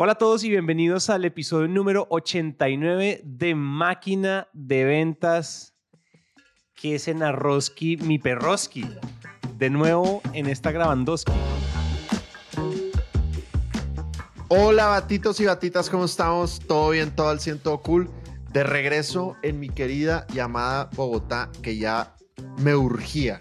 Hola a todos y bienvenidos al episodio número 89 de Máquina de Ventas, que es en Arroski, mi perroski. De nuevo en esta grabandoski. Hola batitos y batitas, ¿cómo estamos? ¿Todo bien? ¿Todo al ciento cool? De regreso en mi querida llamada Bogotá, que ya me urgía.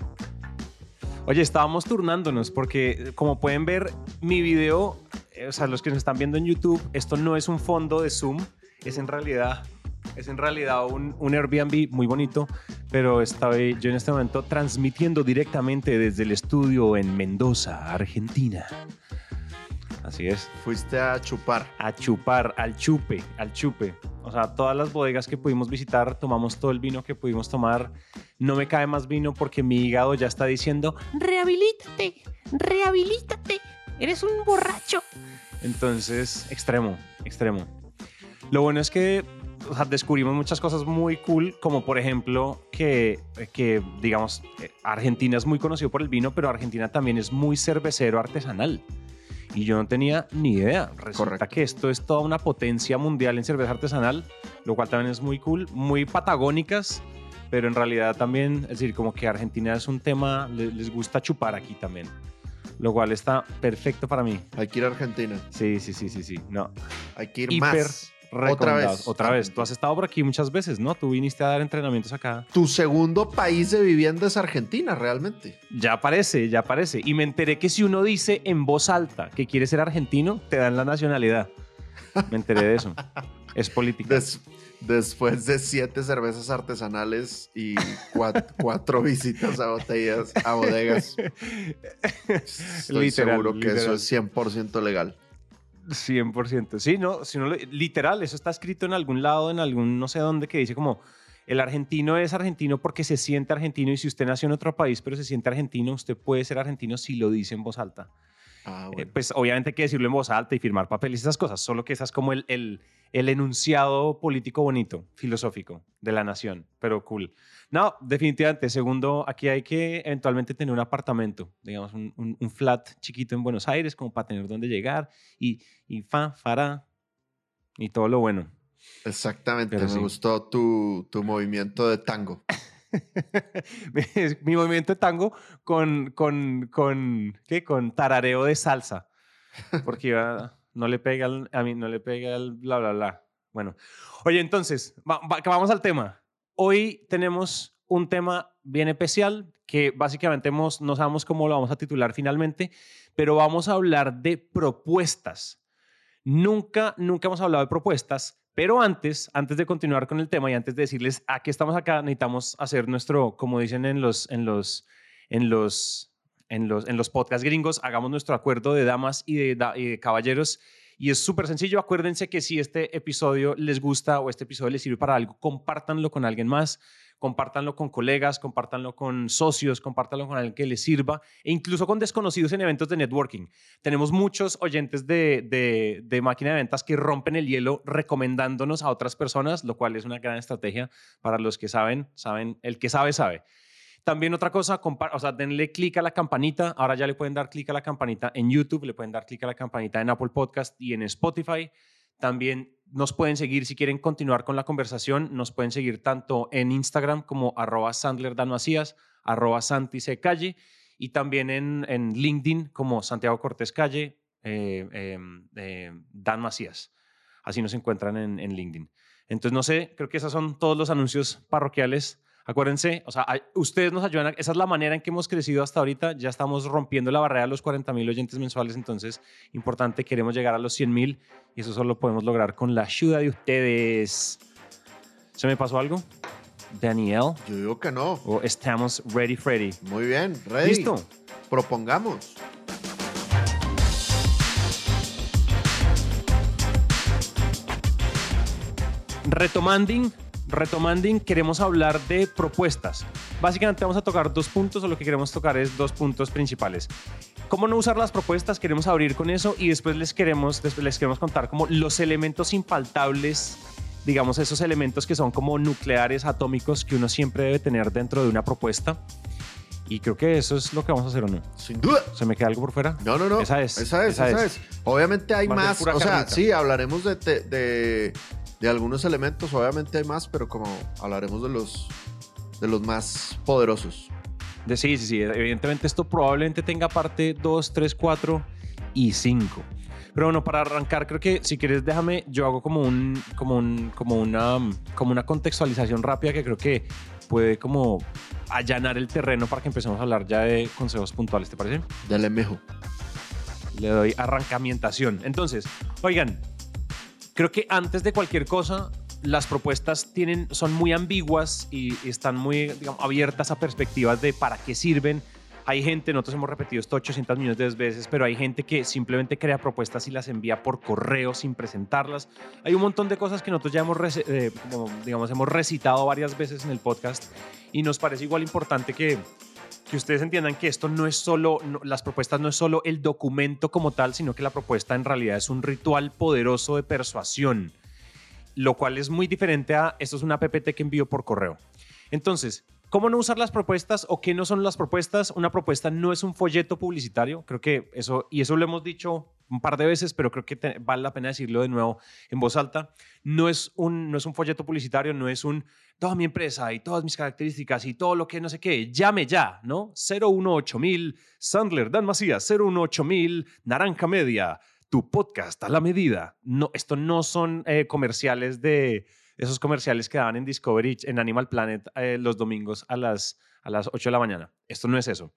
Oye, estábamos turnándonos porque como pueden ver, mi video o sea, los que nos están viendo en YouTube, esto no es un fondo de Zoom, es en realidad, es en realidad un, un Airbnb muy bonito, pero estoy yo en este momento transmitiendo directamente desde el estudio en Mendoza, Argentina. Así es. Fuiste a chupar. A chupar, al chupe, al chupe. O sea, todas las bodegas que pudimos visitar, tomamos todo el vino que pudimos tomar. No me cae más vino porque mi hígado ya está diciendo, rehabilítate, rehabilítate, eres un borracho. Entonces, extremo, extremo. Lo bueno es que descubrimos muchas cosas muy cool, como por ejemplo que, que, digamos, Argentina es muy conocido por el vino, pero Argentina también es muy cervecero artesanal. Y yo no tenía ni idea. Resulta que esto es toda una potencia mundial en cerveza artesanal, lo cual también es muy cool, muy patagónicas, pero en realidad también, es decir, como que Argentina es un tema, les gusta chupar aquí también lo cual está perfecto para mí. Hay que ir a Argentina. Sí, sí, sí, sí, sí. No. Hay que ir más. Otra vez. Otra vez. Tú has estado por aquí muchas veces, ¿no? Tú viniste a dar entrenamientos acá. Tu segundo país de vivienda es Argentina, realmente. Ya parece, ya parece. Y me enteré que si uno dice en voz alta que quiere ser argentino, te dan la nacionalidad. Me enteré de eso. es política después de siete cervezas artesanales y cuatro, visitas a botellas, a bodegas. Estoy seguro que eso es 100% legal. 100%. Sí, no, sino literal, eso está escrito en algún lado, en algún no sé dónde, que dice como el argentino es argentino porque se siente argentino y si usted nació en otro país pero se siente argentino, usted puede ser argentino si lo dice en voz alta. Ah, eh, pues obviamente hay que decirlo en voz alta y firmar papeles y esas cosas, solo que esa es como el, el, el, enunciado político bonito, filosófico de la nación, pero cool. No, definitivamente. Segundo, aquí hay que eventualmente tener un apartamento, digamos, un, un, flat chiquito en Buenos Aires, como para tener dónde llegar y, y fa, fará y todo lo bueno. Exactamente, me gustó tu, tu movimiento de tango. mi movimiento de tango con, con, con, ¿qué? con tarareo de salsa. Porque no le pega a mí, no le pega el bla, bla, bla. Bueno, oye, entonces, vamos al tema. Hoy tenemos un tema bien especial que básicamente hemos, no sabemos cómo lo vamos a titular finalmente, pero vamos a hablar de propuestas. Nunca, nunca hemos hablado de propuestas, pero antes, antes de continuar con el tema y antes de decirles a qué estamos acá, necesitamos hacer nuestro, como dicen en los, en los, en los, en los, en los podcasts gringos, hagamos nuestro acuerdo de damas y de, y de caballeros. Y es súper sencillo. Acuérdense que si este episodio les gusta o este episodio les sirve para algo, compártanlo con alguien más compártanlo con colegas, compártanlo con socios, compártanlo con alguien que les sirva e incluso con desconocidos en eventos de networking. Tenemos muchos oyentes de, de, máquina de ventas que rompen el hielo recomendándonos a otras personas, lo cual es una gran estrategia para los que saben, saben, el que sabe, sabe. También otra cosa, o sea, denle clic a la campanita. Ahora ya le pueden dar clic a la campanita en YouTube, le pueden dar clic a la campanita en Apple Podcast y en Spotify. También nos pueden seguir si quieren continuar con la conversación. Nos pueden seguir tanto en Instagram como arroba Sandler arroba y también en, en LinkedIn como Santiago Cortés Calle, eh, em, eh, Dan Macías. Así nos encuentran en, en LinkedIn. Entonces, no sé, creo que esos son todos los anuncios parroquiales Acuérdense, o sea, ustedes nos ayudan, esa es la manera en que hemos crecido hasta ahorita, ya estamos rompiendo la barrera de los 40 mil oyentes mensuales, entonces, importante, queremos llegar a los 100 mil y eso solo podemos lograr con la ayuda de ustedes. ¿Se me pasó algo? Daniel. Yo digo que no. O estamos ready, Freddy. Muy bien, ready. Listo. Propongamos. Retomanding retomando, queremos hablar de propuestas. Básicamente vamos a tocar dos puntos o lo que queremos tocar es dos puntos principales. ¿Cómo no usar las propuestas? Queremos abrir con eso y después les queremos, después les queremos contar como los elementos infaltables, digamos esos elementos que son como nucleares, atómicos que uno siempre debe tener dentro de una propuesta. Y creo que eso es lo que vamos a hacer o no. Sin duda. ¿Se me queda algo por fuera? No, no, no. Esa es. Esa es, esa, es. Obviamente hay más. O sea, sí, hablaremos de, de, de, algunos elementos. Obviamente hay más, pero como hablaremos de los, de los más poderosos. De, sí, sí, sí. Evidentemente esto probablemente tenga parte 2, 3, 4 y 5. Pero bueno, para arrancar, creo que si quieres, déjame, yo hago como un, como un, como una, como una contextualización rápida que creo que puede como allanar el terreno para que empecemos a hablar ya de consejos puntuales, ¿te parece? Dale, mejo. Le doy arrancamientación. Entonces, oigan, creo que antes de cualquier cosa, las propuestas tienen, son muy ambiguas y, están muy abiertas a perspectivas de para qué sirven hay gente, nosotros hemos repetido esto 800 millones de veces, pero hay gente que simplemente crea propuestas y las envía por correo sin presentarlas. Hay un montón de cosas que nosotros ya hemos, eh, digamos, hemos recitado varias veces en el podcast y nos parece igual importante que, que ustedes entiendan que esto no es solo, las propuestas no es solo el documento como tal, sino que la propuesta en realidad es un ritual poderoso de persuasión, lo cual es muy diferente a esto es una PPT que envío por correo. Entonces, ¿Cómo no usar las propuestas o qué no son las propuestas? Una propuesta no es un folleto publicitario. Creo que eso, y eso lo hemos dicho un par de veces, pero creo que vale la pena decirlo de nuevo en voz alta. No es un, no es un folleto publicitario, no es un toda mi empresa y todas mis características y todo lo que no sé qué. Llame ya, ¿no? 018000 Sandler, Dan Macías, 018000 Naranja Media, tu podcast a la medida. No, esto no son eh, comerciales de esos comerciales que daban en Discovery, en Animal Planet, eh, los domingos a las, a las 8 de la mañana. Esto no es eso.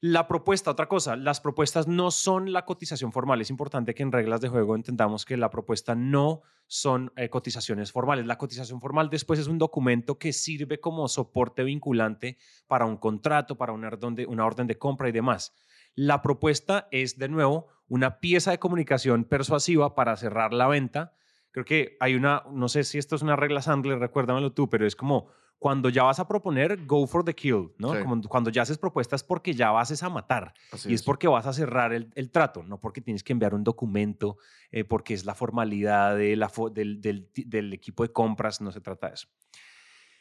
La propuesta, otra cosa, las propuestas no son la cotización formal. Es importante que en reglas de juego entendamos que la propuesta no son eh, cotizaciones formales. La cotización formal después es un documento que sirve como soporte vinculante para un contrato, para una orden de, una orden de compra y demás. La propuesta es, de nuevo, una pieza de comunicación persuasiva para cerrar la venta creo que hay una, no sé si esto es una regla Sandler, recuérdamelo tú, pero es como cuando ya vas a proponer, go for the kill, ¿no? Como cuando ya haces propuestas porque ya vas a matar. y es, porque vas a cerrar el, trato, no porque tienes que enviar un documento, eh, porque es la formalidad de la del, del, equipo de compras, no se trata de eso.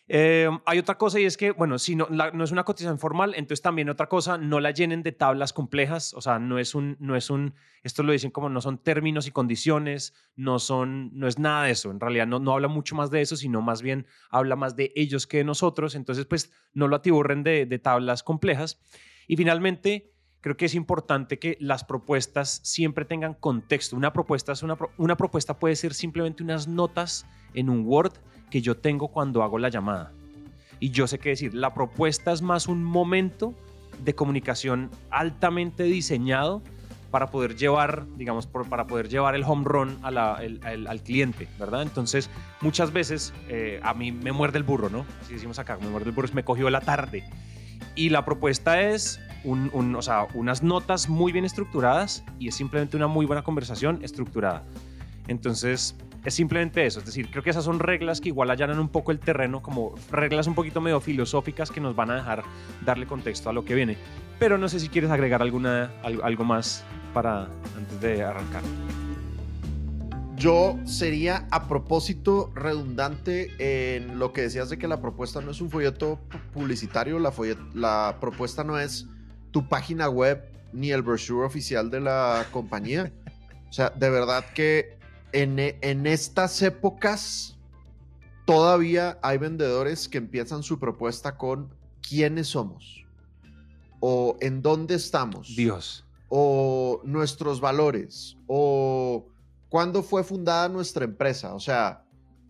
Eh, hay otra cosa y es que, bueno, si no, no es una cotización formal, entonces también otra cosa, no la llenen de tablas complejas, o sea, no es un, no es un, esto lo dicen como no son términos y condiciones, no son, no es nada de eso, en realidad no, no habla mucho más de eso, sino más bien habla más de ellos que de nosotros, entonces pues no lo atiborren de, de tablas complejas. Y finalmente, creo que es importante que las propuestas siempre tengan contexto. Una propuesta, es una, una propuesta puede ser simplemente unas notas en un Word que yo tengo cuando hago la llamada. Y yo sé qué decir, la propuesta es más un momento de comunicación altamente diseñado para poder llevar, digamos, para poder llevar el home run al, cliente, ¿verdad? Entonces, muchas veces eh, a mí me muerde el burro, ¿no? Así decimos acá, me muerde el burro, me cogió la tarde. Y la propuesta es un, o sea, unas notas muy bien estructuradas y es simplemente una muy buena conversación estructurada. Entonces, es simplemente eso. Es decir, creo que esas son reglas que igual allanan un poco el terreno, como reglas un poquito medio filosóficas que nos van a dejar darle contexto a lo que viene. Pero no sé si quieres agregar alguna, algo más para antes de arrancar. Yo sería a propósito redundante en lo que decías de que la propuesta no es un folleto publicitario, la, la propuesta no es tu página web ni el brochure oficial de la compañía. O sea, de verdad que en, estas épocas todavía hay vendedores que empiezan su propuesta con quiénes somos o en dónde estamos. Dios. O nuestros valores o cuándo fue fundada nuestra empresa. O sea,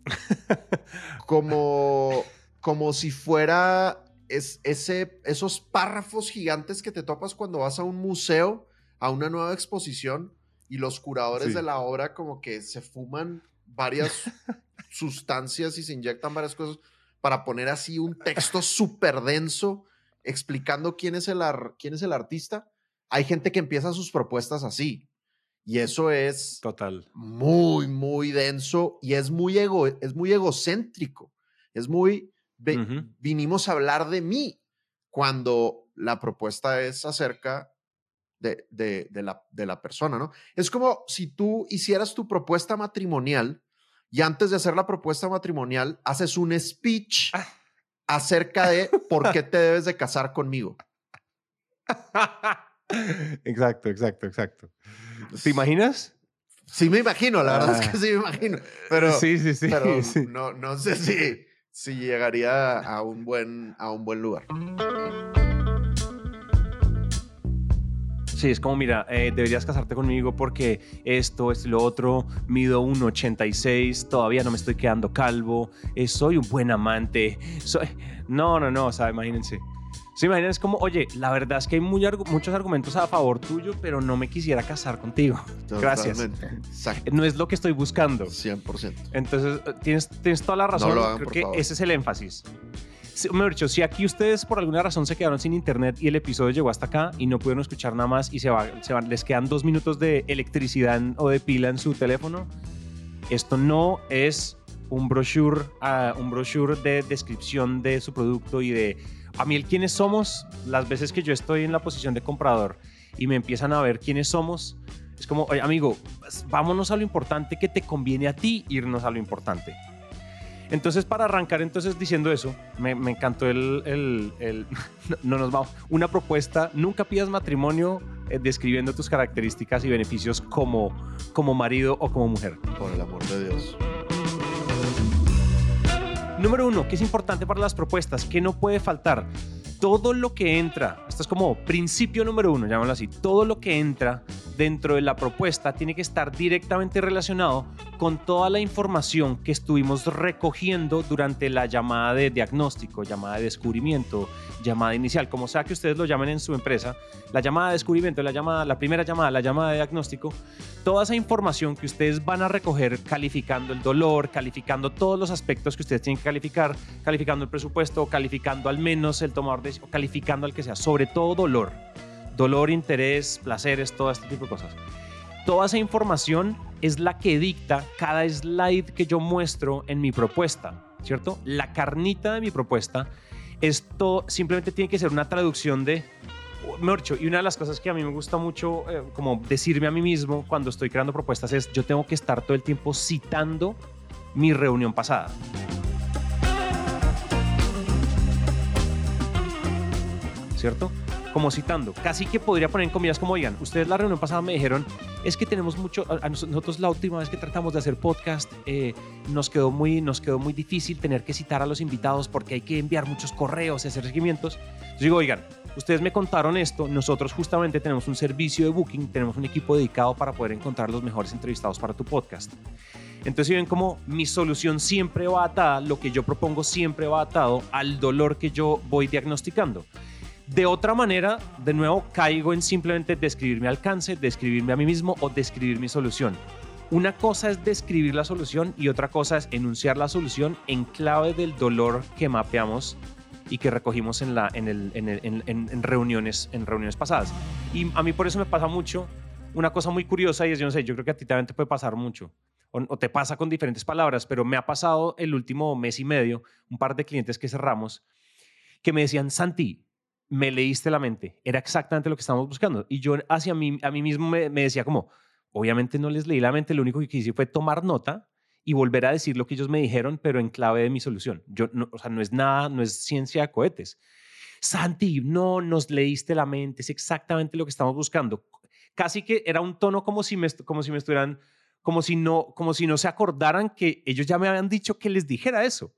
como, como si fuera es, ese, esos párrafos gigantes que te topas cuando vas a un museo, a una nueva exposición y los curadores de la obra como que se fuman varias sustancias y se inyectan varias cosas para poner así un texto súper denso explicando quién es, el quién es el artista. Hay gente que empieza sus propuestas así. Y eso es total muy muy denso y es muy ego es muy egocéntrico. Es muy vinimos a hablar de mí cuando la propuesta es acerca de, la, de la persona, ¿no? Es como si tú hicieras tu propuesta matrimonial y antes de hacer la propuesta matrimonial haces un speech ah. acerca de por qué te debes de casar conmigo. exacto, exacto, exacto. ¿Te imaginas? Sí me imagino, la verdad es que sí me imagino. Pero, sí, sí, sí. pero No, no sé si, si llegaría a un buen, a un buen lugar. Sí, es como, mira, eh, deberías casarte conmigo porque esto, es lo otro, mido 1,86, todavía no me estoy quedando calvo, eh, soy un buen amante, soy... No, no, no, o sea, imagínense. Se imaginan, es como, oye, la verdad es que hay muchos argumentos a favor tuyo, pero no me quisiera casar contigo. Gracias. Exacto. No es lo que estoy buscando. 100%. Entonces, eh, tienes, tienes toda la razón. Creo que ese es el énfasis. Mejor dicho, si aquí ustedes por alguna razón se quedaron sin internet y el episodio llegó hasta acá y no pudieron escuchar nada más y se, va, se van, les quedan dos minutos de electricidad o de pila en su teléfono, esto no es un brochure, uh, un brochure de descripción de su producto y de a mí el quiénes somos, las veces que yo estoy en la posición de comprador y me empiezan a ver quiénes somos, es como, oye, amigo, pues, vámonos a lo importante que te conviene a ti irnos a lo importante. Entonces, para arrancar entonces diciendo eso, me, encantó el, el, no, nos vamos, una propuesta, nunca pidas matrimonio eh, describiendo tus características y beneficios como, como marido o como mujer. Por el amor de Dios. Número uno, ¿qué es importante para las propuestas? ¿Qué no puede faltar? Todo lo que entra, esto es como principio número uno, llámalo así, todo lo que entra dentro de la propuesta tiene que estar directamente relacionado con toda la información que estuvimos recogiendo durante la llamada de diagnóstico, llamada de descubrimiento, llamada inicial, como sea que ustedes lo llamen en su empresa, la llamada de descubrimiento, la, llamada, la primera llamada, la llamada de diagnóstico, toda esa información que ustedes van a recoger calificando el dolor, calificando todos los aspectos que ustedes tienen que calificar, calificando el presupuesto, calificando al menos el tomador de decisión, calificando al que sea, sobre todo dolor dolor, interés, placeres, todo este tipo de cosas. Toda esa información es la que dicta cada slide que yo muestro en mi propuesta, ¿cierto? La carnita de mi propuesta, esto simplemente tiene que ser una traducción de, mejor dicho, y una de las cosas que a mí me gusta mucho eh, como decirme a mí mismo cuando estoy creando propuestas es, yo tengo que estar todo el tiempo citando mi reunión pasada. ¿Cierto? Como citando, casi que podría poner en comillas como, oigan, ustedes la reunión pasada me dijeron, es que tenemos mucho, a nosotros la última vez que tratamos de hacer podcast, eh, nos, quedó muy, nos quedó muy difícil tener que citar a los invitados porque hay que enviar muchos correos y hacer seguimientos. Entonces digo, oigan, ustedes me contaron esto, nosotros justamente tenemos un servicio de booking, tenemos un equipo dedicado para poder encontrar los mejores entrevistados para tu podcast. Entonces, si ven como mi solución siempre va atada, lo que yo propongo siempre va atado al dolor que yo voy diagnosticando. De otra manera, de nuevo, caigo en simplemente describir mi alcance, describirme a mí mismo o describir mi solución. Una cosa es describir la solución y otra cosa es enunciar la solución en clave del dolor que mapeamos y que recogimos en, la, en, el, en, reuniones, en reuniones pasadas. Y a mí por eso me pasa mucho una cosa muy curiosa y es, yo no sé, yo creo que a ti también te puede pasar mucho o te pasa con diferentes palabras, pero me ha pasado el último mes y medio un par de clientes que cerramos que me decían, Santi, me leíste la mente. Era exactamente lo que estábamos buscando. Y yo hacia mí, a mí mismo me, decía como, obviamente no les leí la mente, lo único que hice fue tomar nota y volver a decir lo que ellos me dijeron, pero en clave de mi solución. Yo, no, o sea, no es nada, no es ciencia de cohetes. Santi, no, nos leíste la mente, es exactamente lo que estamos buscando. Casi que era un tono como si me, como si me estuvieran, como si no, como si no se acordaran que ellos ya me habían dicho que les dijera eso.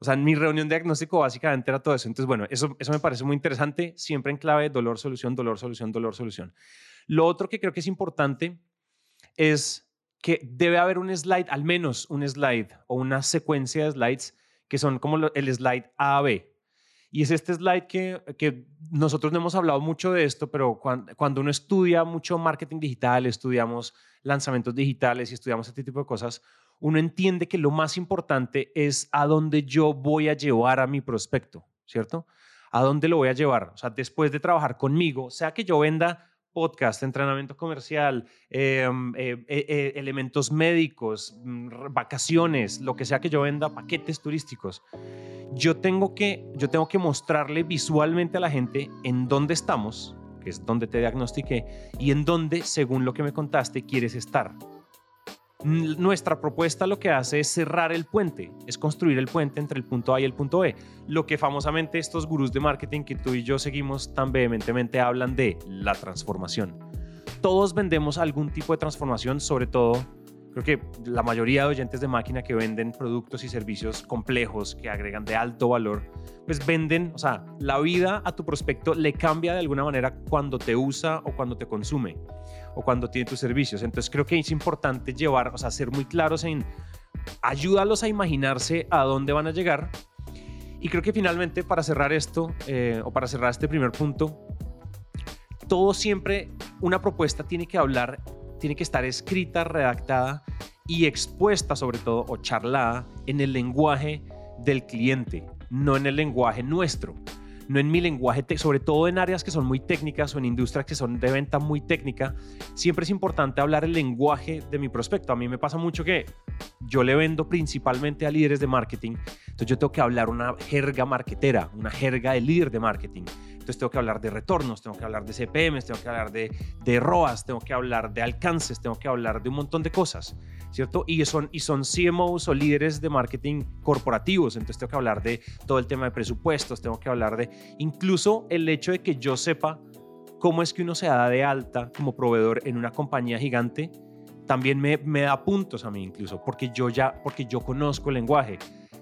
O sea, mi reunión de diagnóstico básicamente era todo eso. Entonces, bueno, eso, eso me parece muy interesante, siempre en clave dolor, solución, dolor, solución, dolor, solución. Lo otro que creo que es importante es que debe haber un slide, al menos un slide o una secuencia de slides que son como el slide A a B. Y es este slide que, que nosotros no hemos hablado mucho de esto, pero cuando, cuando uno estudia mucho marketing digital, estudiamos lanzamientos digitales y estudiamos este tipo de cosas, uno entiende que lo más importante es a dónde yo voy a llevar a mi prospecto, ¿cierto? ¿A dónde lo voy a llevar? O sea, después de trabajar conmigo, sea que yo venda podcast, entrenamiento comercial, em, eh, eh, eh, elementos médicos, mm, vacaciones, lo que sea que yo venda, paquetes turísticos. Yo tengo que, yo tengo que mostrarle visualmente a la gente en dónde estamos, que es donde te diagnostiqué, y en dónde, según lo que me contaste, quieres estar. Nuestra propuesta lo que hace es cerrar el puente, es construir el puente entre el punto A y el punto B. Lo que famosamente estos gurús de marketing que tú y yo seguimos tan vehementemente hablan de la transformación. Todos vendemos algún tipo de transformación, sobre todo creo que la mayoría de oyentes de máquina que venden productos y servicios complejos que agregan de alto valor, pues venden, o sea, la vida a tu prospecto le cambia de alguna manera cuando te usa o cuando te consume o cuando tiene tus servicios. Entonces creo que es importante llevar, o sea, ser muy claros en ayúdalos a imaginarse a dónde van a llegar. Y creo que finalmente para cerrar esto, eh, o para cerrar este primer punto, todo siempre, una propuesta tiene que hablar, tiene que estar escrita, redactada y expuesta sobre todo, o charlada, en el lenguaje del cliente, no en el lenguaje nuestro no en mi lenguaje, sobre todo en áreas que son muy técnicas o en industrias que son de venta muy técnica, siempre es importante hablar el lenguaje de mi prospecto. A mí me pasa mucho que yo le vendo principalmente a líderes de marketing, entonces yo tengo que hablar una jerga marketera, una jerga de líder de marketing. Entonces tengo que hablar de retornos, tengo que hablar de CPMs, tengo que hablar de, de ROAS, tengo que hablar de alcances, tengo que hablar de un montón de cosas, ¿cierto? Y son, y son CMOs o líderes de marketing corporativos, entonces tengo que hablar de todo el tema de presupuestos, tengo que hablar de incluso el hecho de que yo sepa cómo es que uno se da de alta como proveedor en una compañía gigante, también me, me da puntos a mí incluso, porque yo ya, porque yo conozco el lenguaje.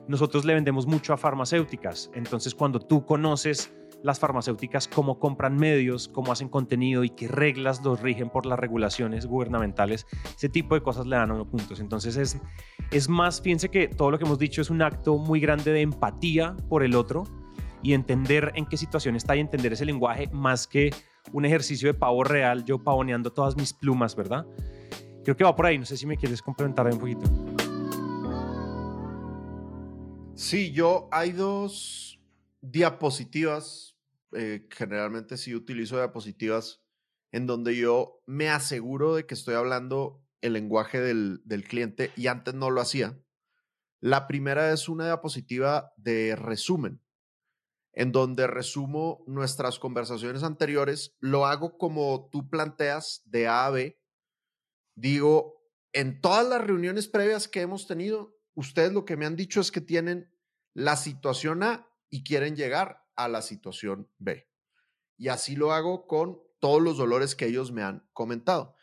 Nosotros le vendemos mucho a farmacéuticas, entonces cuando tú conoces las farmacéuticas cómo compran medios, cómo hacen contenido y qué reglas los rigen por las regulaciones gubernamentales. Ese tipo de cosas le dan a uno puntos. Entonces es, es más, fíjense que todo lo que hemos dicho es un acto muy grande de empatía por el otro y entender en qué situación está y entender ese lenguaje más que un ejercicio de pavo real, yo pavoneando todas mis plumas, ¿verdad? Creo que va por ahí, no sé si me quieres complementar un poquito. Sí, yo hay dos diapositivas eh, generalmente sí utilizo diapositivas en donde yo me aseguro de que estoy hablando el lenguaje del, del cliente y antes no lo hacía. La primera es una diapositiva de resumen, en donde resumo nuestras conversaciones anteriores, lo hago como tú planteas de A a B. Digo, en todas las reuniones previas que hemos tenido, ustedes lo que me han dicho es que tienen la situación A y quieren llegar a la situación B. Y así lo hago con todos los dolores que ellos me han comentado.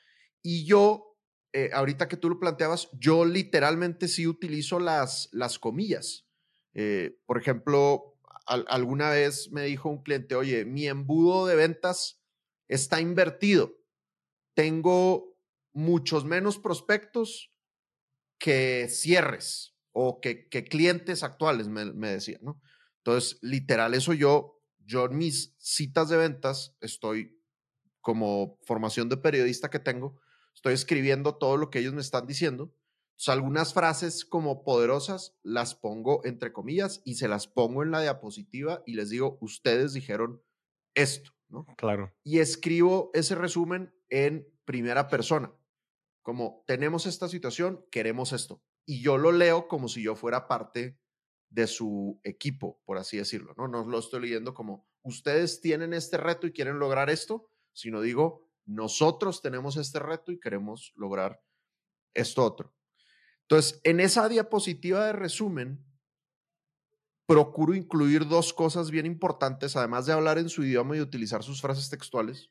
Y yo, eh, ahorita que tú lo planteabas, yo literalmente sí utilizo las, las comillas. Eh, por ejemplo, alguna vez me dijo un cliente, oye, mi embudo de ventas está invertido. Tengo muchos menos prospectos que cierres o que, que clientes actuales, me, me decía, ¿no? Entonces, literal, eso yo, yo en mis citas de ventas estoy como formación de periodista que tengo, estoy escribiendo todo lo que ellos me están diciendo. Entonces, algunas frases como poderosas las pongo entre comillas y se las pongo en la diapositiva y les digo, ustedes dijeron esto, ¿no? Claro. Y escribo ese resumen en primera persona, como tenemos esta situación, queremos esto. Y yo lo leo como si yo fuera parte de su equipo, por así decirlo. ¿no? no lo estoy leyendo como ustedes tienen este reto y quieren lograr esto, sino digo, nosotros tenemos este reto y queremos lograr esto otro. Entonces, en esa diapositiva de resumen, procuro incluir dos cosas bien importantes, además de hablar en su idioma y utilizar sus frases textuales.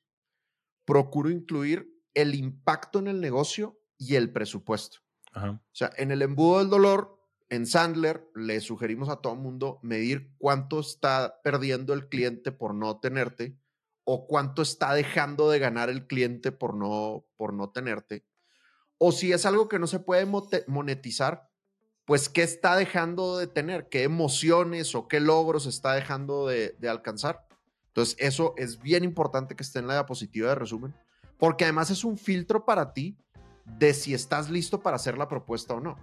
Procuro incluir el impacto en el negocio y el presupuesto. O sea, en el embudo del dolor en Sandler le sugerimos a todo mundo medir cuánto está perdiendo el cliente por no tenerte o cuánto está dejando de ganar el cliente por no, por no tenerte. O si es algo que no se puede monetizar, pues qué está dejando de tener, qué emociones o qué logros está dejando de, de alcanzar. Entonces, eso es bien importante que esté en la diapositiva de resumen, porque además es un filtro para ti de si estás listo para hacer la propuesta o no.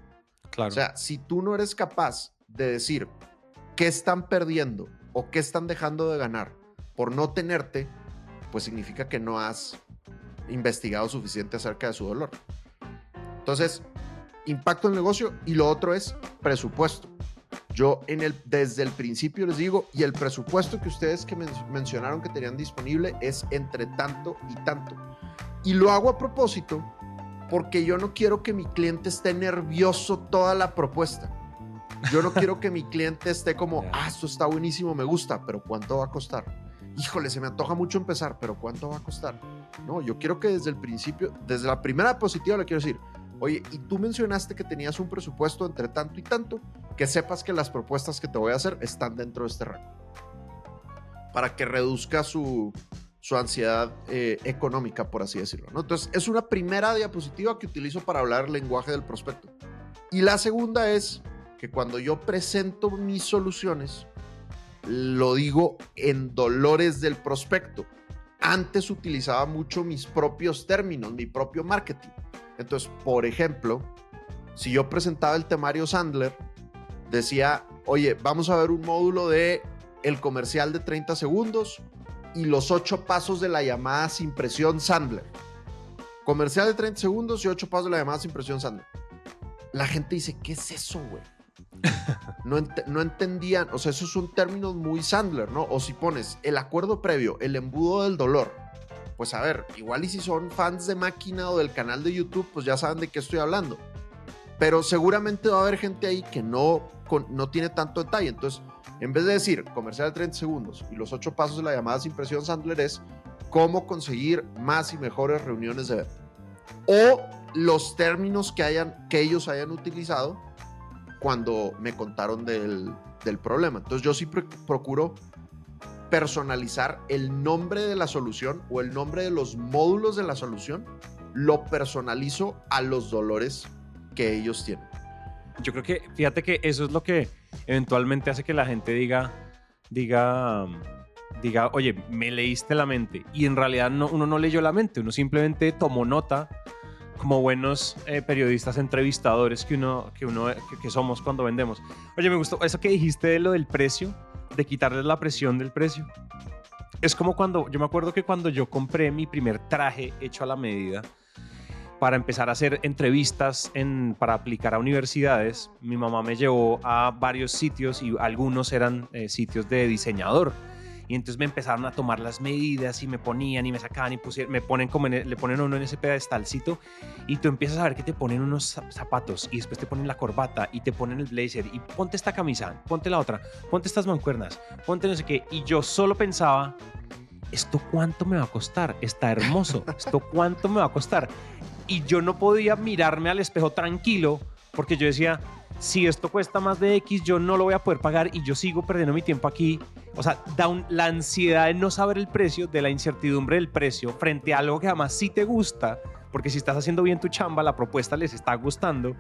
O sea, si tú no eres capaz de decir qué están perdiendo o qué están dejando de ganar por no tenerte, pues significa que no has investigado suficiente acerca de su dolor. Entonces, impacto en el negocio y lo otro es presupuesto. Yo en el, desde el principio les digo, y el presupuesto que ustedes que mencionaron que tenían disponible es entre tanto y tanto. Y lo hago a propósito Porque yo no quiero que mi cliente esté nervioso toda la propuesta. Yo no quiero que mi cliente esté como, ah, esto está buenísimo, me gusta, pero ¿cuánto va a costar? Híjole, se me antoja mucho empezar, pero ¿cuánto va a costar? No, yo quiero que desde el principio, desde la primera positiva le quiero decir, oye, y tú mencionaste que tenías un presupuesto entre tanto y tanto, que sepas que las propuestas que te voy a hacer están dentro de este rango. Para que reduzca su, su ansiedad eh, económica, por así decirlo. ¿no? Entonces, es una primera diapositiva que utilizo para hablar el lenguaje del prospecto. Y la segunda es que cuando yo presento mis soluciones, lo digo en dolores del prospecto. Antes utilizaba mucho mis propios términos, mi propio marketing. Entonces, por ejemplo, si yo presentaba el temario Sandler, decía, oye, vamos a ver un módulo de el comercial de 30 segundos y los ocho pasos de la llamada sin presión Sandler. Comercial de 30 segundos y ocho pasos de la llamada sin presión Sandler. La gente dice, ¿qué es eso, güey? No, no, entendían, o sea, esos son términos muy Sandler, ¿no? O si pones el acuerdo previo, el embudo del dolor, pues a ver, igual y si son fans de máquina o del canal de YouTube, pues ya saben de qué estoy hablando. Pero seguramente va a haber gente ahí que no, no tiene tanto detalle. Entonces, en vez de decir comercial de 30 segundos y los ocho pasos de la llamada sin presión Sandler es cómo conseguir más y mejores reuniones de venta. O los términos que, hayan, que ellos hayan utilizado cuando me contaron del, problema. Entonces yo sí procuro personalizar el nombre de la solución o el nombre de los módulos de la solución, lo personalizo a los dolores que ellos tienen. Yo creo que, fíjate que eso es lo que eventualmente hace que la gente diga, diga, diga, oye, me leíste la mente. Y en realidad no, uno no leyó la mente, uno simplemente tomó nota como buenos eh, periodistas entrevistadores que uno, que uno que, somos cuando vendemos. Oye, me gustó eso que dijiste de lo del precio, de quitarles la presión del precio. Es como cuando, yo me acuerdo que cuando yo compré mi primer traje hecho a la medida para empezar a hacer entrevistas en, para aplicar a universidades, mi mamá me llevó a varios sitios y algunos eran eh, sitios de diseñador y entonces me empezaron a tomar las medidas y me ponían y me sacaban y pusieron, me ponen como le ponen uno en ese pedestalcito y tú empiezas a ver que te ponen unos zapatos y después te ponen la corbata y te ponen el blazer y ponte esta camisa, ponte la otra, ponte estas mancuernas, ponte no sé qué. Y yo solo pensaba, ¿esto cuánto me va a costar? Está hermoso. ¿Esto cuánto me va a costar? Y yo no podía mirarme al espejo tranquilo porque yo decía, si esto cuesta más de X, yo no lo voy a poder pagar y yo sigo perdiendo mi tiempo aquí. O sea, da la ansiedad de no saber el precio, de la incertidumbre del precio frente a algo que además sí te gusta, porque si estás haciendo bien tu chamba, la propuesta les está gustando,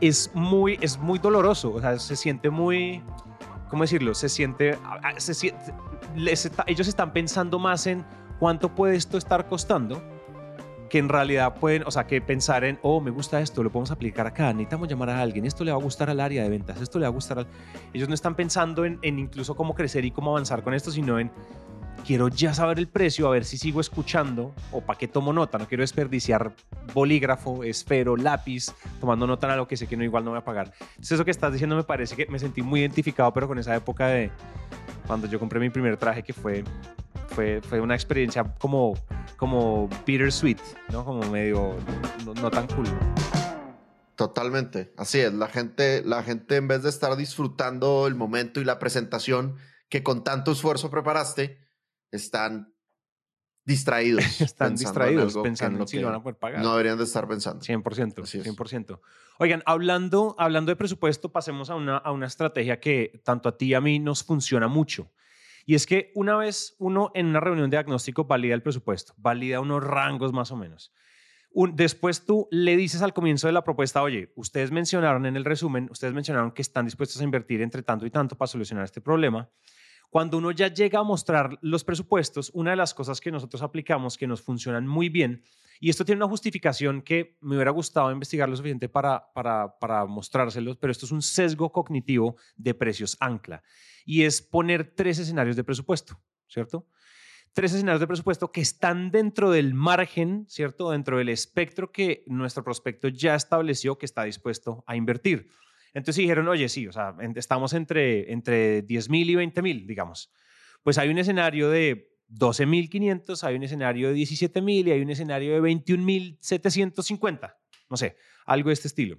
es muy, es muy doloroso. O sea, se siente muy, ¿cómo decirlo? Se siente, se siente ellos están pensando más en cuánto puede esto estar costando que en realidad pueden, o sea, que pensar en, oh, me gusta esto, lo podemos aplicar acá, necesitamos llamar a alguien, esto le va a gustar al área de ventas, esto le va a gustar al... Ellos no están pensando en, en incluso cómo crecer y cómo avanzar con esto, sino en, quiero ya saber el precio, a ver si sigo escuchando o para qué tomo nota. No quiero desperdiciar bolígrafo, esfero, lápiz, tomando nota en algo que sé que no igual no voy a pagar. Entonces eso que estás diciendo me parece que me sentí muy identificado, pero con esa época de cuando yo compré mi primer traje que fue fue, fue una experiencia como, como bittersweet, ¿no? Como medio no, tan cool. Totalmente, así es. La gente, la gente en vez de estar disfrutando el momento y la presentación que con tanto esfuerzo preparaste, están distraídos. Están distraídos pensando en si lo van a poder pagar. No deberían de estar pensando. 100%. 100%. Oigan, hablando, hablando de presupuesto, pasemos a una, a una estrategia que tanto a ti y a mí nos funciona mucho. Y es que una vez uno en una reunión de diagnóstico valida el presupuesto, valida unos rangos más o menos. después tú le dices al comienzo de la propuesta, oye, ustedes mencionaron en el resumen, ustedes mencionaron que están dispuestos a invertir entre tanto y tanto para solucionar este problema. Cuando uno ya llega a mostrar los presupuestos, una de las cosas que nosotros aplicamos que nos funcionan muy bien, y esto tiene una justificación que me hubiera gustado investigar lo suficiente para, para, para mostrárselos, pero esto es un sesgo cognitivo de precios ancla y es poner tres escenarios de presupuesto, ¿cierto? Tres escenarios de presupuesto que están dentro del margen, ¿cierto? Dentro del espectro que nuestro prospecto ya estableció que está dispuesto a invertir. Entonces dijeron, oye, sí, o sea, estamos entre, entre 10 mil y 20 mil, digamos. Pues hay un escenario de 12.500, hay un escenario de 17.000 y hay un escenario de 21.750, no sé, algo de este estilo.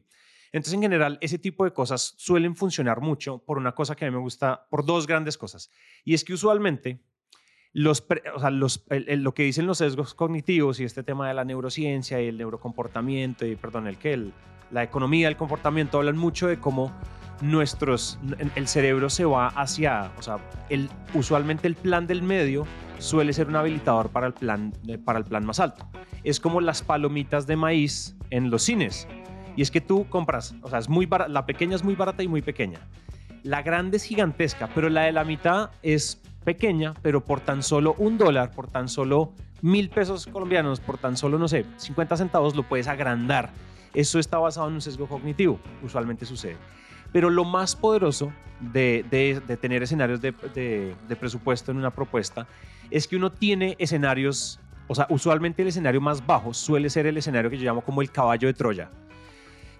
Entonces, en general, ese tipo de cosas suelen funcionar mucho por una cosa que a mí me gusta, por dos grandes cosas. Y es que usualmente los, o sea, los, lo que dicen los sesgos cognitivos y este tema de la neurociencia y el neurocomportamiento y, perdón, el que la economía del comportamiento hablan mucho de cómo nuestros, el cerebro se va hacia, o sea, el, usualmente el plan del medio suele ser un habilitador para el plan, para el plan más alto. Es como las palomitas de maíz en los cines. Y es que tú compras, o sea, es muy la pequeña es muy barata y muy pequeña. La grande es gigantesca, pero la de la mitad es pequeña, pero por tan solo un dólar, por tan solo mil pesos colombianos, por tan solo, no sé, 50 centavos, lo puedes agrandar. Eso está basado en un sesgo cognitivo, usualmente sucede. Pero lo más poderoso de, tener escenarios de, de, presupuesto en una propuesta es que uno tiene escenarios, o sea, usualmente el escenario más bajo suele ser el escenario que yo llamo como el caballo de Troya.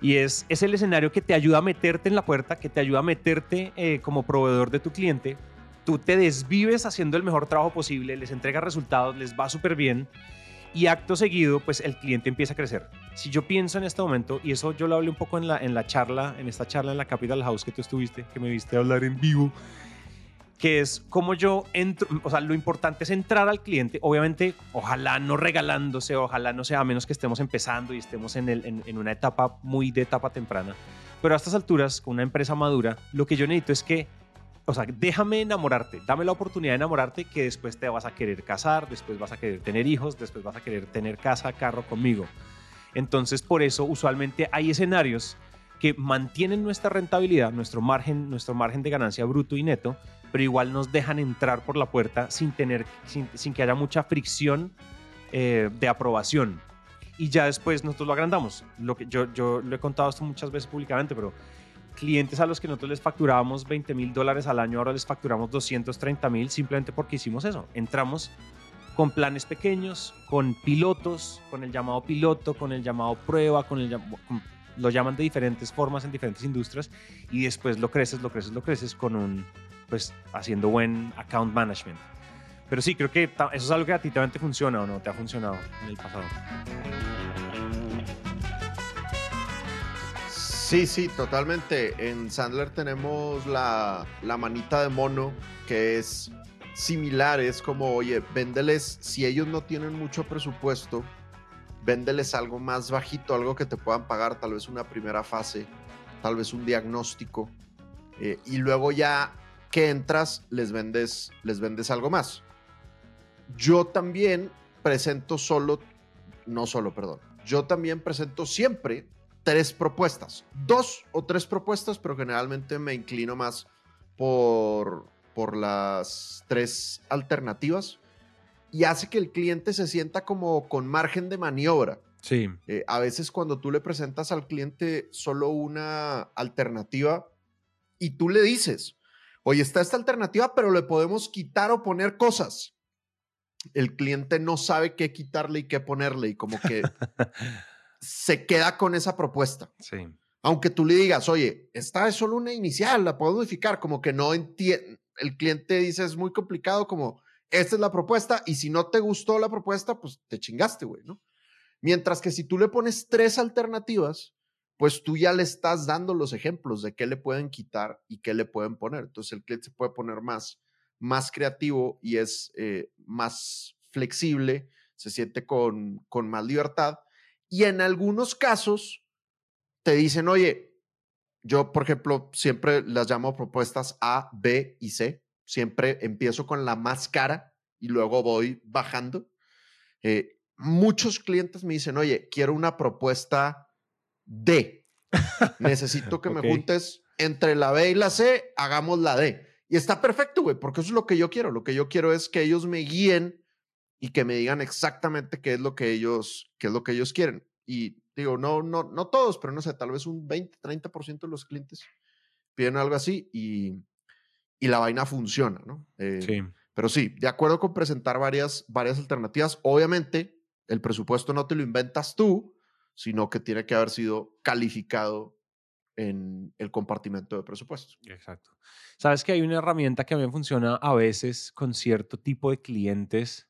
Y es, es el escenario que te ayuda a meterte en la puerta, que te ayuda a meterte eh, como proveedor de tu cliente. Tú te desvives haciendo el mejor trabajo posible, les entregas resultados, les va súper bien y acto seguido, pues el cliente empieza a crecer. Si yo pienso en este momento, y eso yo lo hablé un poco en la, en la charla, en esta charla en la Capital House que tú estuviste, que me viste hablar en vivo, que es como yo entro, o sea, lo importante es entrar al cliente, obviamente, ojalá no regalándose, ojalá no sea, a menos que estemos empezando y estemos en, el, en, en una etapa muy de etapa temprana, pero a estas alturas, con una empresa madura, lo que yo necesito es que o sea, déjame enamorarte, dame la oportunidad de enamorarte que después te vas a querer casar, después vas a querer tener hijos, después vas a querer tener casa, carro conmigo. Entonces, por eso usualmente hay escenarios que mantienen nuestra rentabilidad, nuestro margen, nuestro margen de ganancia bruto y neto, pero igual nos dejan entrar por la puerta sin, tener, sin, que haya mucha fricción eh, de aprobación. Y ya después nosotros lo agrandamos. Lo que yo, yo lo he contado esto muchas veces públicamente, pero clientes a los que nosotros les facturábamos 20 mil dólares al año, ahora les facturamos 230 mil simplemente porque hicimos eso. Entramos con planes pequeños, con pilotos, con el llamado piloto, con el llamado prueba, con el lo llaman de diferentes formas en diferentes industrias y después lo creces, lo creces, lo creces con un, pues haciendo buen account management. Pero sí, creo que eso es algo que a ti también te funciona o no te ha funcionado en el pasado. Sí, sí, totalmente. En Sandler tenemos la, la manita de mono que es similar. Es como, oye, véndeles, si ellos no tienen mucho presupuesto, véndeles algo más bajito, algo que te puedan pagar, tal vez una primera fase, tal vez un diagnóstico. Eh, y luego ya que entras, les vendes, les vendes algo más. Yo también presento solo, no solo, perdón. Yo también presento siempre tres propuestas, dos o tres propuestas, pero generalmente me inclino más por, por las tres alternativas y hace que el cliente se sienta como con margen de maniobra. Sí. Eh, a veces cuando tú le presentas al cliente solo una alternativa y tú le dices, oye, está esta alternativa, pero le podemos quitar o poner cosas. El cliente no sabe qué quitarle y qué ponerle y como que se queda con esa propuesta. Sí. Aunque tú le digas, oye, esta es solo una inicial, la puedo modificar, como que no entiende, el cliente dice es muy complicado, como esta es la propuesta y si no te gustó la propuesta, pues te chingaste, güey, ¿no? Mientras que si tú le pones tres alternativas, pues tú ya le estás dando los ejemplos de qué le pueden quitar y qué le pueden poner. Entonces el cliente se puede poner más, más creativo y es eh, más flexible, se siente con, con más libertad y en algunos casos te dicen, oye, yo, por ejemplo, siempre las llamo propuestas A, B y C. Siempre empiezo con la más cara y luego voy bajando. Eh, muchos clientes me dicen, oye, quiero una propuesta D. Necesito que me juntes entre la B y la C, hagamos la D. Y está perfecto, güey, porque eso es lo que yo quiero. Lo que yo quiero es que ellos me guíen y que me digan exactamente qué es lo que ellos, qué es lo que ellos quieren. Y digo, no, no, no todos, pero no sé, tal vez un 20, 30% de los clientes piden algo así y, y la vaina funciona, ¿no? Eh, sí. Pero sí, de acuerdo con presentar varias, varias alternativas, obviamente el presupuesto no te lo inventas tú, sino que tiene que haber sido calificado en el compartimento de presupuestos. Exacto. Sabes que hay una herramienta que a mí funciona a veces con cierto tipo de clientes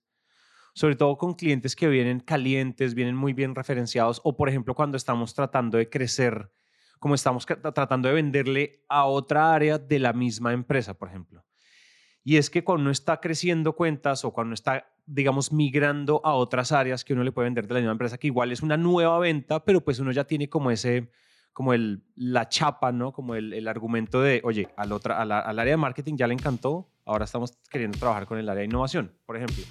sobre todo con clientes que vienen calientes, vienen muy bien referenciados, o por ejemplo cuando estamos tratando de crecer, como estamos tratando de venderle a otra área de la misma empresa, por ejemplo. Y es que cuando uno está creciendo cuentas o cuando está, digamos, migrando a otras áreas que uno le puede vender de la misma empresa, que igual es una nueva venta, pero pues uno ya tiene como ese, como el, la chapa, ¿no? Como el, argumento de, oye, al, otra, al área de marketing ya le encantó, ahora estamos queriendo trabajar con el área de innovación, por ejemplo.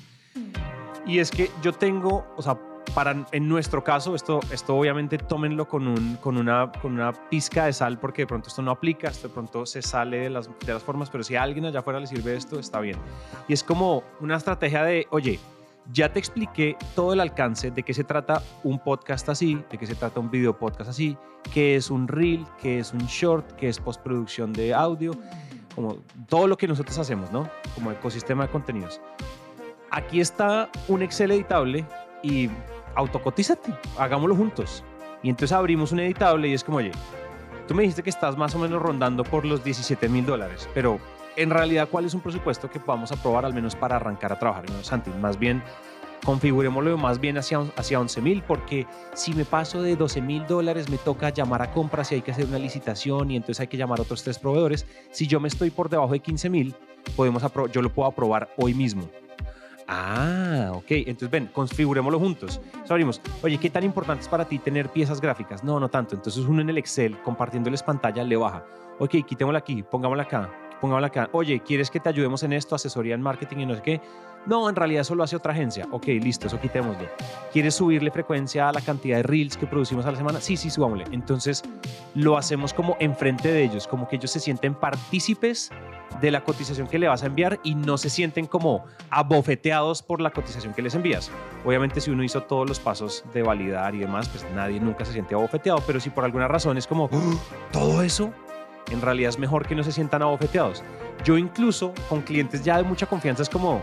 Y es que yo tengo, o sea, para, en nuestro caso, esto, esto obviamente tómenlo con, un, con, una, con una pizca de sal porque de pronto esto no aplica, esto de pronto se sale de las, de las formas, pero si a alguien allá afuera le sirve esto, está bien. Y es como una estrategia de, oye, ya te expliqué todo el alcance de qué se trata un podcast así, de qué se trata un video podcast así, qué es un reel, qué es un short, qué es postproducción de audio, como todo lo que nosotros hacemos, ¿no? Como ecosistema de contenidos. Aquí está un Excel editable y autocotízate, hagámoslo juntos. Y entonces abrimos un editable y es como, oye, tú me dijiste que estás más o menos rondando por los 17 mil dólares, pero en realidad, ¿cuál es un presupuesto que podamos aprobar al menos para arrancar a trabajar? No, Santi, más bien configurémoslo más bien hacia, hacia 11 mil, porque si me paso de 12 mil dólares me toca llamar a compras y hay que hacer una licitación y entonces hay que llamar a otros tres proveedores. Si yo me estoy por debajo de 15 mil, podemos yo lo puedo aprobar hoy mismo. Ah, ok. Entonces, ven, configurémoslo juntos. Sabrimos, oye, ¿qué tan importante es para ti tener piezas gráficas? No, no tanto. Entonces, uno en el Excel, compartiéndoles pantalla, le baja. Ok, quitémosla aquí, pongámosla acá, pongámosla acá. Oye, ¿quieres que te ayudemos en esto? Asesoría en marketing y no sé qué. No, en realidad eso lo hace otra agencia. Ok, listo, eso quitémoslo. ¿Quieres subirle frecuencia a la cantidad de reels que producimos a la semana? Sí, sí, subámosle. Entonces lo hacemos como enfrente de ellos, como que ellos se sienten partícipes de la cotización que le vas a enviar y no se sienten como abofeteados por la cotización que les envías. Obviamente si uno hizo todos los pasos de validar y demás, pues nadie nunca se siente abofeteado, pero si por alguna razón es como, ¡Ah! todo eso, en realidad es mejor que no se sientan abofeteados. Yo incluso con clientes ya de mucha confianza es como,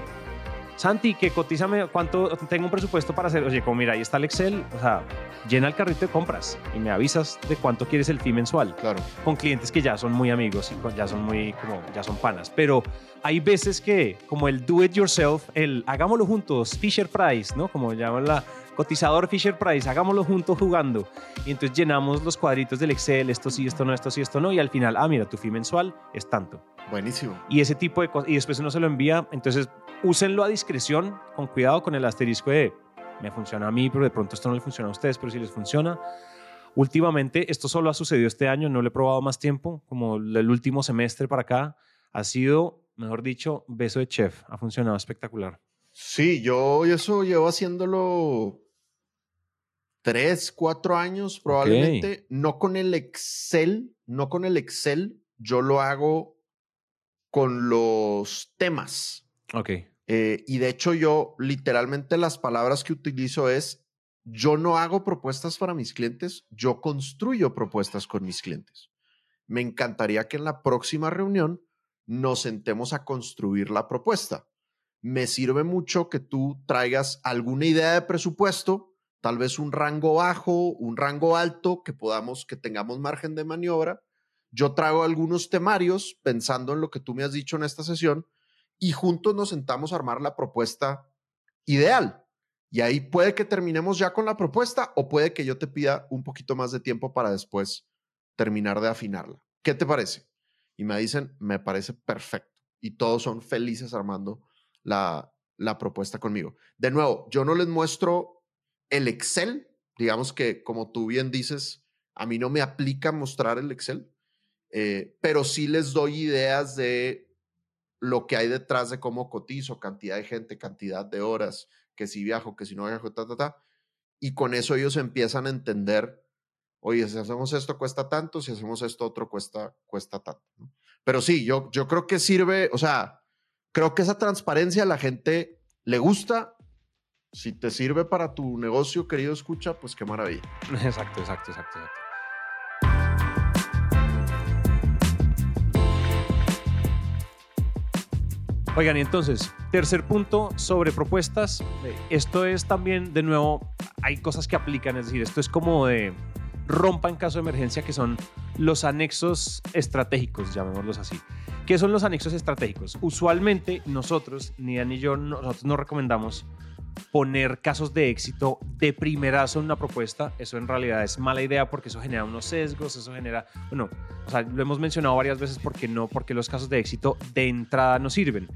Santi, que cotízame cuánto tengo un presupuesto para hacer. Oye, como mira, ahí está el Excel, o sea, llena el carrito de compras y me avisas de cuánto quieres el fee mensual. Claro. Con clientes que ya son muy amigos y ya son muy, como, ya son panas. Pero hay veces que, como el do it yourself, el hagámoslo juntos, Fisher Price, ¿no? Como llaman la cotizador Fisher Price, hagámoslo juntos jugando. Y entonces llenamos los cuadritos del Excel, esto sí, esto no, esto sí, esto no. Y al final, ah, mira, tu fee mensual es tanto. Buenísimo. Y ese tipo de cosas. Y después uno se lo envía. Entonces, úsenlo a discreción, con cuidado con el asterisco de me funciona a mí, pero de pronto esto no le funciona a ustedes, pero si les funciona. Últimamente, esto solo ha sucedido este año, no lo he probado más tiempo, como el último semestre para acá, ha sido, mejor dicho, beso de chef, ha funcionado espectacular. Sí, yo eso llevo haciéndolo tres, cuatro años probablemente, no con el Excel, no con el Excel, yo lo hago con los temas. Ok. Eh, y de hecho yo literalmente las palabras que utilizo es, yo no hago propuestas para mis clientes, yo construyo propuestas con mis clientes. Me encantaría que en la próxima reunión nos sentemos a construir la propuesta. Me sirve mucho que tú traigas alguna idea de presupuesto, tal vez un rango bajo, un rango alto, que podamos, que tengamos margen de maniobra. Yo traigo algunos temarios pensando en lo que tú me has dicho en esta sesión y juntos nos sentamos a armar la propuesta ideal. Y ahí puede que terminemos ya con la propuesta o puede que yo te pida un poquito más de tiempo para después terminar de afinarla. ¿Qué te parece? Y me dicen, me parece perfecto. Y todos son felices armando la, propuesta conmigo. De nuevo, yo no les muestro el Excel. Digamos que, como tú bien dices, a mí no me aplica mostrar el Excel, eh, pero sí les doy ideas de lo que hay detrás de cómo cotizo, cantidad de gente, cantidad de horas, que si viajo, que si no viajo, ta, ta, ta. Y con eso ellos empiezan a entender, oye, si hacemos esto cuesta tanto, si hacemos esto otro cuesta, cuesta tanto. Pero sí, yo, yo creo que sirve, o sea, creo que esa transparencia a la gente le gusta. Si te sirve para tu negocio, querido escucha, pues qué maravilla. Exacto, exacto, exacto, exacto. Oigan, y entonces, tercer punto sobre propuestas. Esto es también, de nuevo, hay cosas que aplican, es decir, esto es como de rompa en caso de emergencia, que son los anexos estratégicos, llamémoslos así. ¿Qué son los anexos estratégicos? Usualmente nosotros, ni Dan ni yo, nosotros no recomendamos poner casos de éxito de primerazo en una propuesta, eso en realidad es mala idea porque eso genera unos sesgos, eso genera, bueno, o sea, lo hemos mencionado varias veces porque no, porque los casos de éxito de entrada no sirven.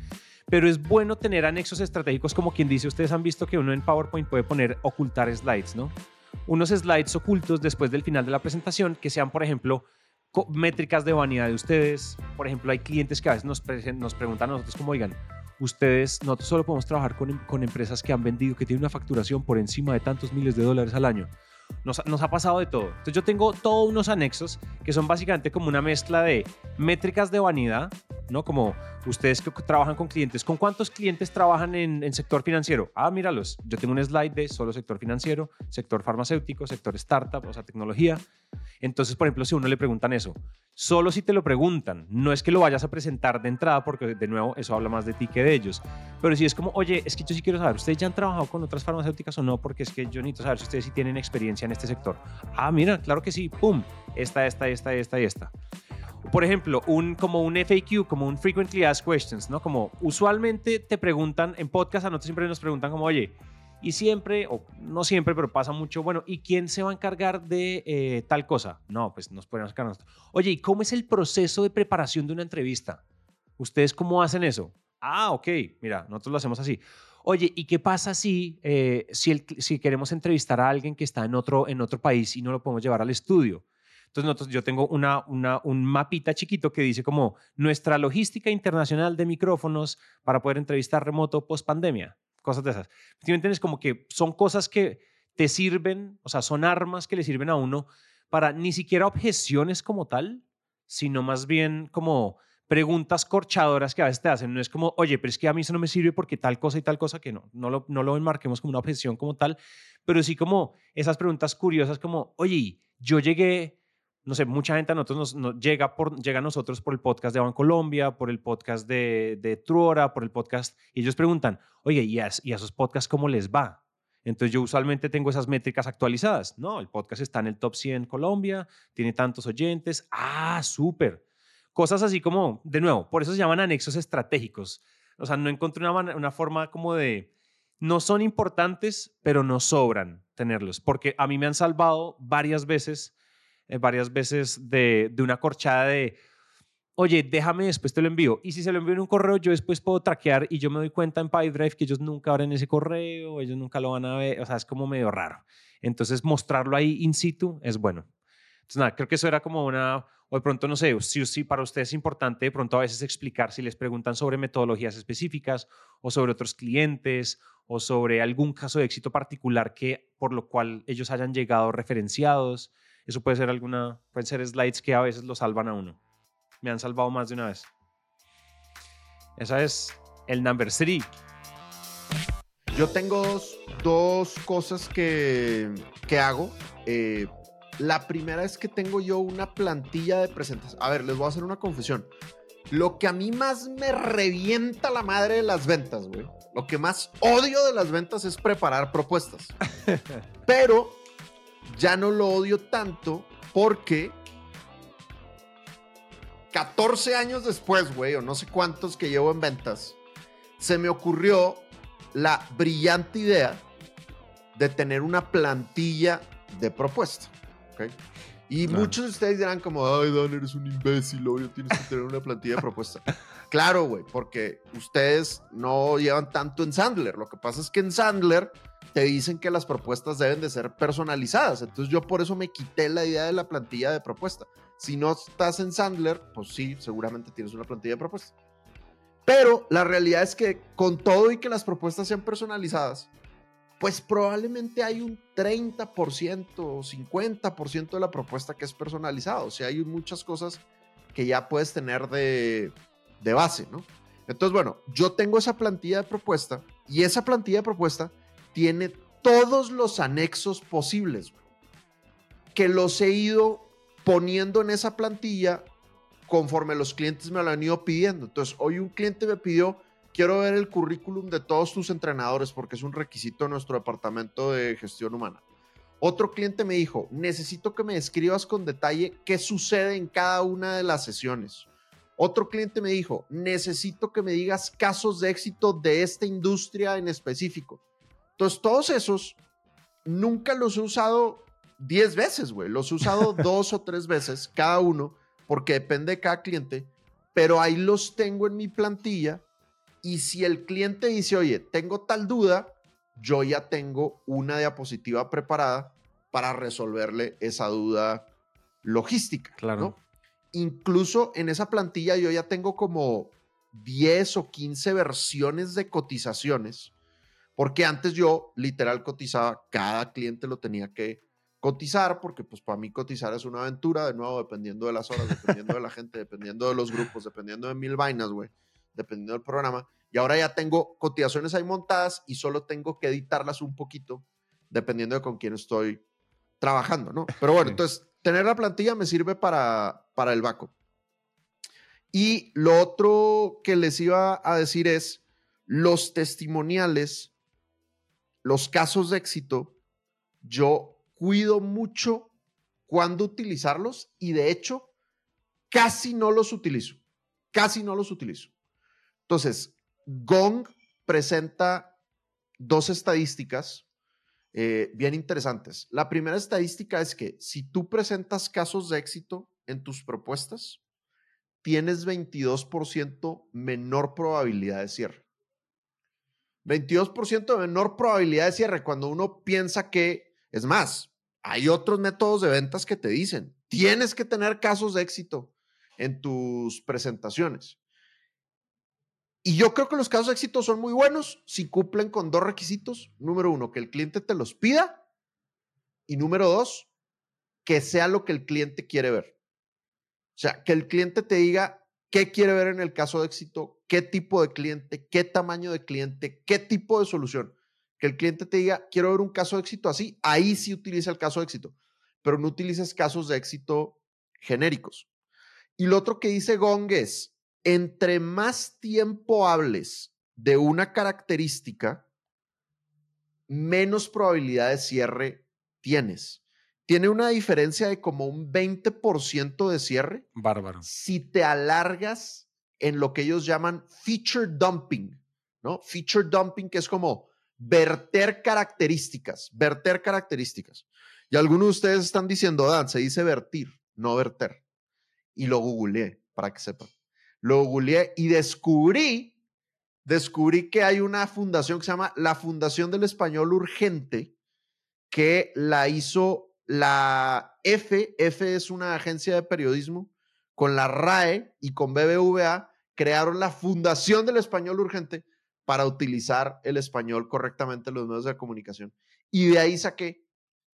Pero es bueno tener anexos estratégicos como quien dice, ustedes han visto que uno en PowerPoint puede poner ocultar slides, ¿no? Unos slides ocultos después del final de la presentación que sean, por ejemplo, métricas de vanidad de ustedes. Por ejemplo, hay clientes que a veces nos, nos preguntan a nosotros como, oigan, ustedes, nosotros solo podemos trabajar con, con, empresas que han vendido, que tienen una facturación por encima de tantos miles de dólares al año. Nos, nos, ha pasado de todo. Entonces yo tengo todos unos anexos que son básicamente como una mezcla de métricas de vanidad, ¿no? Como ustedes que trabajan con clientes, ¿con cuántos clientes trabajan en, en sector financiero? Ah, míralos, yo tengo un slide de solo sector financiero, sector farmacéutico, sector startup, o sea, tecnología. Entonces, por ejemplo, si a uno le preguntan eso, solo si te lo preguntan, no es que lo vayas a presentar de entrada, porque de nuevo eso habla más de ti que de ellos, pero si es como, oye, es que yo sí quiero saber, ¿ustedes ya han trabajado con otras farmacéuticas o no? Porque es que yo necesito saber si ustedes sí tienen experiencia en este sector. Ah, mira, claro que sí, ¡pum! Esta, esta, esta, esta y esta. Por ejemplo, un, como un FAQ, como un Frequently Asked Questions, ¿no? Como usualmente te preguntan en podcast, a nosotros siempre nos preguntan como, oye, y siempre, o no siempre, pero pasa mucho, bueno, ¿y quién se va a encargar de eh, tal cosa? No, pues nos podemos encargar. Oye, ¿y cómo es el proceso de preparación de una entrevista? ¿Ustedes cómo hacen eso? Ah, ok, mira, nosotros lo hacemos así. Oye, ¿y qué pasa si, eh, si, si, queremos entrevistar a alguien que está en otro, en otro país y no lo podemos llevar al estudio? Entonces, nosotros, yo tengo una, una, un mapita chiquito que dice como nuestra logística internacional de micrófonos para poder entrevistar remoto post pandemia cosas de esas. ¿Me entiendes? Como que son cosas que te sirven, o sea, son armas que le sirven a uno para ni siquiera objeciones como tal, sino más bien como preguntas corchadoras que a veces te hacen. No es como, oye, pero es que a mí eso no me sirve porque tal cosa y tal cosa que no, no lo, no lo enmarquemos como una objeción como tal, pero sí como esas preguntas curiosas como, oye, yo llegué no sé, mucha gente a nosotros nos, llega, por, llega a nosotros por el podcast de Colombia, por el podcast de, Truora, por el podcast, y ellos preguntan, oye, ¿y a, ¿y a esos podcasts cómo les va? Entonces yo usualmente tengo esas métricas actualizadas. No, el podcast está en el top 100 Colombia, tiene tantos oyentes. Ah, súper. Cosas así como, de nuevo, por eso se llaman anexos estratégicos. O sea, no encontré una, una forma como de, no son importantes, pero no sobran tenerlos, porque a mí me han salvado varias veces eh, varias veces de, de, una corchada de, oye, déjame, después te lo envío. Y si se lo envío en un correo, yo después puedo traquear y yo me doy cuenta en PyDrive que ellos nunca abren ese correo, ellos nunca lo van a ver, o sea, es como medio raro. Entonces, mostrarlo ahí in situ es bueno. Entonces, nada, creo que eso era como una, o de pronto, no sé, si, si para ustedes es importante de pronto a veces explicar si les preguntan sobre metodologías específicas o sobre otros clientes o sobre algún caso de éxito particular que por lo cual ellos hayan llegado referenciados. Eso puede ser alguna, pueden ser slides que a veces lo salvan a uno. Me han salvado más de una vez. Esa es el number three. Yo tengo dos, cosas que, que hago. Eh, la primera es que tengo yo una plantilla de presentación. A ver, les voy a hacer una confesión. Lo que a mí más me revienta la madre de las ventas, güey. Lo que más odio de las ventas es preparar propuestas. Pero ya no lo odio tanto porque 14 años después, güey, o no sé cuántos que llevo en ventas, se me ocurrió la brillante idea de tener una plantilla de propuesta. Y muchos de ustedes dirán como, ay, Don, eres un imbécil, obvio, tienes que tener una plantilla de propuesta. claro, güey, porque ustedes no llevan tanto en Sandler. Lo que pasa es que en Sandler te dicen que las propuestas deben de ser personalizadas. Entonces yo por eso me quité la idea de la plantilla de propuesta. Si no estás en Sandler, pues sí, seguramente tienes una plantilla de propuesta. Pero la realidad es que con todo y que las propuestas sean personalizadas, pues probablemente hay un 30% o 50% de la propuesta que es personalizado. O sea, hay muchas cosas que ya puedes tener de, de base, ¿no? Entonces, bueno, yo tengo esa plantilla de propuesta y esa plantilla de propuesta tiene todos los anexos posibles, que los he ido poniendo en esa plantilla conforme los clientes me lo han ido pidiendo. Entonces, hoy un cliente me pidió, quiero ver el currículum de todos tus entrenadores porque es un requisito de nuestro departamento de gestión humana. Otro cliente me dijo, necesito que me describas con detalle qué sucede en cada una de las sesiones. Otro cliente me dijo, necesito que me digas casos de éxito de esta industria en específico. Entonces, todos esos nunca los he usado 10 veces, güey. Los he usado dos o tres veces cada uno, porque depende de cada cliente, pero ahí los tengo en mi plantilla. Y si el cliente dice, oye, tengo tal duda, yo ya tengo una diapositiva preparada para resolverle esa duda logística. Claro. Incluso en esa plantilla yo ya tengo como 10 o 15 versiones de cotizaciones, porque antes yo literal cotizaba, cada cliente lo tenía que cotizar, porque pues para mí cotizar es una aventura, de nuevo, dependiendo de las horas, dependiendo de la gente, dependiendo de los grupos, dependiendo de mil vainas, güey, dependiendo del programa. Y ahora ya tengo cotizaciones ahí montadas y solo tengo que editarlas un poquito, dependiendo de con quién estoy trabajando, ¿no? Pero bueno, entonces, tener la plantilla me sirve para, para el backup. Y lo otro que les iba a decir es, los testimoniales, los casos de éxito, yo cuido mucho cuándo utilizarlos y de hecho casi no los utilizo, casi no los utilizo. Entonces, Gong presenta dos estadísticas eh, bien interesantes. La primera estadística es que si tú presentas casos de éxito en tus propuestas, tienes 22% menor probabilidad de cierre. 22% de menor probabilidad de cierre cuando uno piensa que, es más, hay otros métodos de ventas que te dicen, tienes que tener casos de éxito en tus presentaciones. Y yo creo que los casos de éxito son muy buenos si cumplen con dos requisitos. Número uno, que el cliente te los pida. Y número dos, que sea lo que el cliente quiere ver. O sea, que el cliente te diga qué quiere ver en el caso de éxito, qué tipo de cliente, qué tamaño de cliente, qué tipo de solución. Que el cliente te diga, quiero ver un caso de éxito así, ahí sí utiliza el caso de éxito, pero no utilices casos de éxito genéricos. Y lo otro que dice Gong es, entre más tiempo hables de una característica, menos probabilidad de cierre tienes. Tiene una diferencia de como un 20% de cierre. Bárbaro. Si te alargas en lo que ellos llaman feature dumping, ¿no? Feature dumping, que es como verter características, verter características. Y algunos de ustedes están diciendo, Dan, se dice vertir, no verter. Y lo googleé para que sepan lo googleé y descubrí, descubrí que hay una fundación que se llama la Fundación del Español Urgente, que la hizo la F, F es una agencia de periodismo, con la RAE y con BBVA, crearon la Fundación del Español Urgente para utilizar el español correctamente en los medios de comunicación. Y de ahí saqué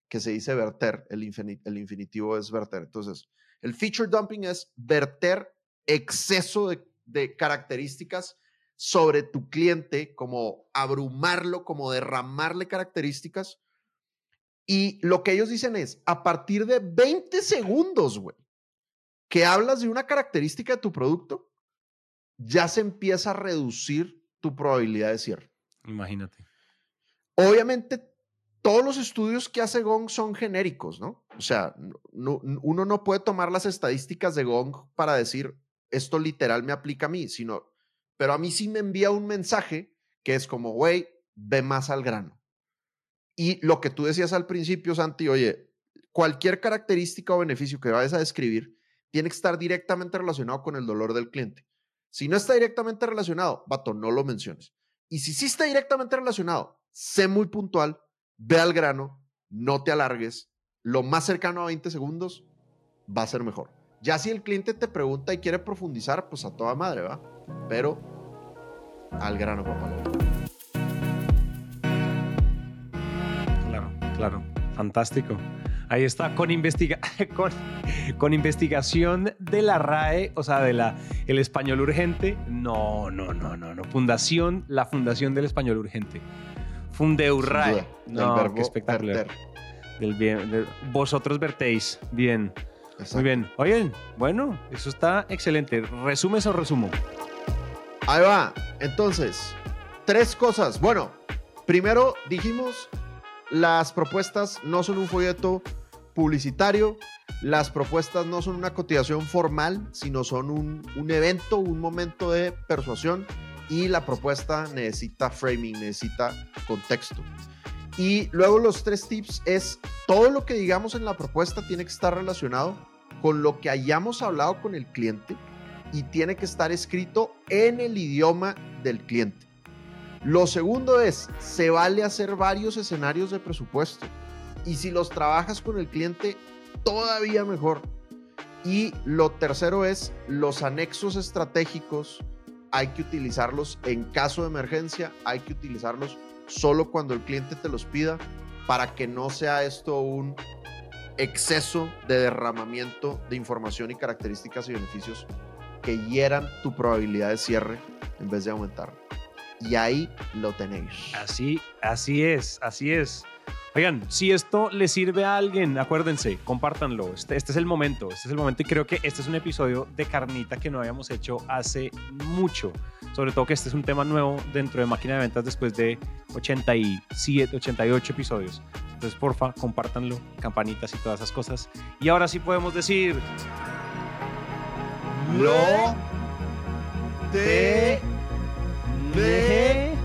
que se dice verter, el, el infinitivo es verter. Entonces, el feature dumping es verter exceso de, características sobre tu cliente, como abrumarlo, como derramarle características. Y lo que ellos dicen es, a partir de 20 segundos, güey, que hablas de una característica de tu producto, ya se empieza a reducir tu probabilidad de cierre. Imagínate. Obviamente, todos los estudios que hace Gong son genéricos, ¿no? O sea, uno no puede tomar las estadísticas de Gong para decir, esto literal me aplica a mí, sino, pero a mí sí me envía un mensaje que es como, güey, ve más al grano. Y lo que tú decías al principio, Santi, oye, cualquier característica o beneficio que vayas a describir tiene que estar directamente relacionado con el dolor del cliente. Si no está directamente relacionado, vato, no lo menciones. Y si sí está directamente relacionado, sé muy puntual, ve al grano, no te alargues. Lo más cercano a 20 segundos va a ser mejor. Ya si el cliente te pregunta y quiere profundizar, pues a toda madre, ¿va? Pero al grano, papá. Claro, claro. Fantástico. Ahí está, con, investiga con, con, investigación de la RAE, o sea, de la el español urgente. No, no, no, no, no. Fundación, la Fundación del Español Urgente. Fundeurrae. No, qué espectacular. Del bien, vosotros vertéis. Bien. Muy bien. Oye, bueno, eso está excelente. ¿Resumes o resumo? Ahí va. Entonces, tres cosas. Bueno, primero dijimos, las propuestas no son un folleto publicitario, las propuestas no son una cotización formal, sino son un, un evento, un momento de persuasión y la propuesta necesita framing, necesita contexto. Y luego los tres tips es todo lo que digamos en la propuesta tiene que estar relacionado con lo que hayamos hablado con el cliente y tiene que estar escrito en el idioma del cliente. Lo segundo es, se vale hacer varios escenarios de presupuesto. Y si los trabajas con el cliente, todavía mejor. Y lo tercero es, los anexos estratégicos hay que utilizarlos en caso de emergencia, hay que utilizarlos solo cuando el cliente te los pida para que no sea esto un exceso de derramamiento de información y características y beneficios que hieran tu probabilidad de cierre en vez de aumentar. Y ahí lo tenéis. Así, así es, así es. Oigan, si esto le sirve a alguien, acuérdense, compártanlo. Este, este, es el momento, este es el momento y creo que este es un episodio de carnita que no habíamos hecho hace mucho. Sobre todo que este es un tema nuevo dentro de máquina de ventas después de 87, 88 episodios. Entonces, porfa, compártanlo, campanitas y todas esas cosas. Y ahora sí podemos decir... No te dejemos.